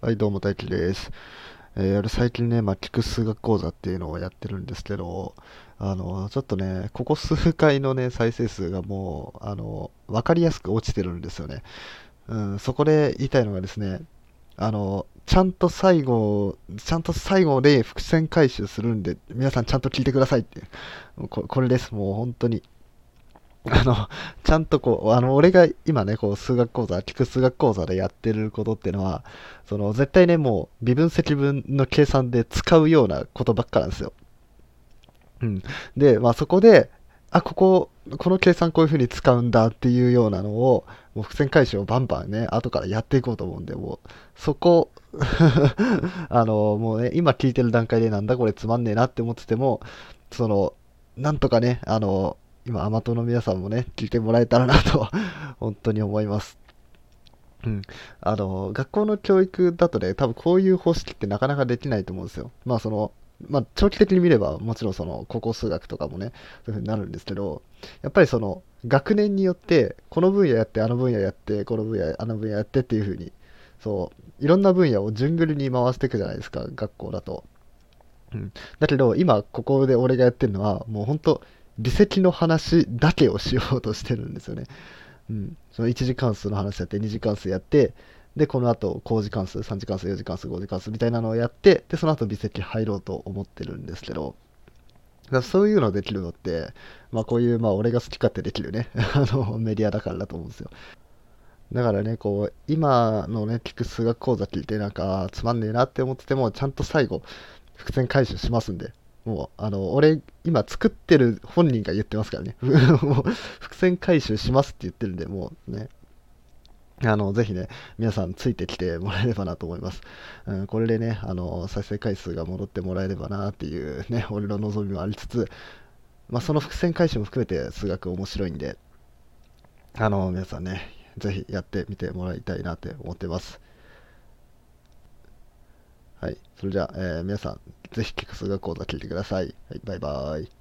はい、どうも大輝です。えー、最近ね、まあ、聞く数学講座っていうのをやってるんですけど、あの、ちょっとね、ここ数回のね、再生数がもう、あの、わかりやすく落ちてるんですよね。うん、そこで言いたいのがですね、あの、ちゃんと最後、ちゃんと最後で伏線回収するんで、皆さんちゃんと聞いてくださいって。ここれです、もう本当に。あの、ちゃんとこう、あの、俺が今ね、こう、数学講座、聞く数学講座でやってることっていうのは、その、絶対ね、もう、微分積分の計算で使うようなことばっかなんですよ。うん。で、まあそこで、あ、ここ、この計算こういう風に使うんだっていうようなのを、もう伏線回収をバンバンね、後からやっていこうと思うんで、もう、そこ、あの、もうね、今聞いてる段階でなんだこれつまんねえなって思ってても、その、なんとかね、あの、今、アマトの皆さんもね、聞いてもらえたらなと、本当に思います。うん。あの、学校の教育だとね、多分こういう方式ってなかなかできないと思うんですよ。まあその、まあ長期的に見れば、もちろんその、高校数学とかもね、そういう風になるんですけど、やっぱりその、学年によって、この分野やって、あの分野やって、この分野、あの分野やってっていう風に、そう、いろんな分野を順繰りに回していくじゃないですか、学校だと。うん。だけど、今、ここで俺がやってるのは、もう本当微積の話だけをしようとしてるんですよね。うん。その1次関数の話やって、2次関数やって、で、この後、高次関数、3次関数、4次関数、5次関数みたいなのをやって、で、その後微積入ろうと思ってるんですけど、だそういうのできるのって、まあこういう、まあ俺が好き勝手できるね、あの、メディアだからだと思うんですよ。だからね、こう、今のね、聞く数学講座聞いて、なんか、つまんねえなって思ってても、ちゃんと最後、伏線回収しますんで、もう、あの、俺、今作ってる本人が言ってますからね。もう、伏線回収しますって言ってるんで、もうね、あの、ぜひね、皆さんついてきてもらえればなと思います。うん、これでね、あの、再生回数が戻ってもらえればなっていうね、俺の望みもありつつ、まあ、その伏線回収も含めて数学面白いんで、あの、皆さんね、ぜひやってみてもらいたいなって思ってます。はい。それじゃあ、えー皆さん、ぜひ、キクス学講座聞いてください。はい、バイバイ。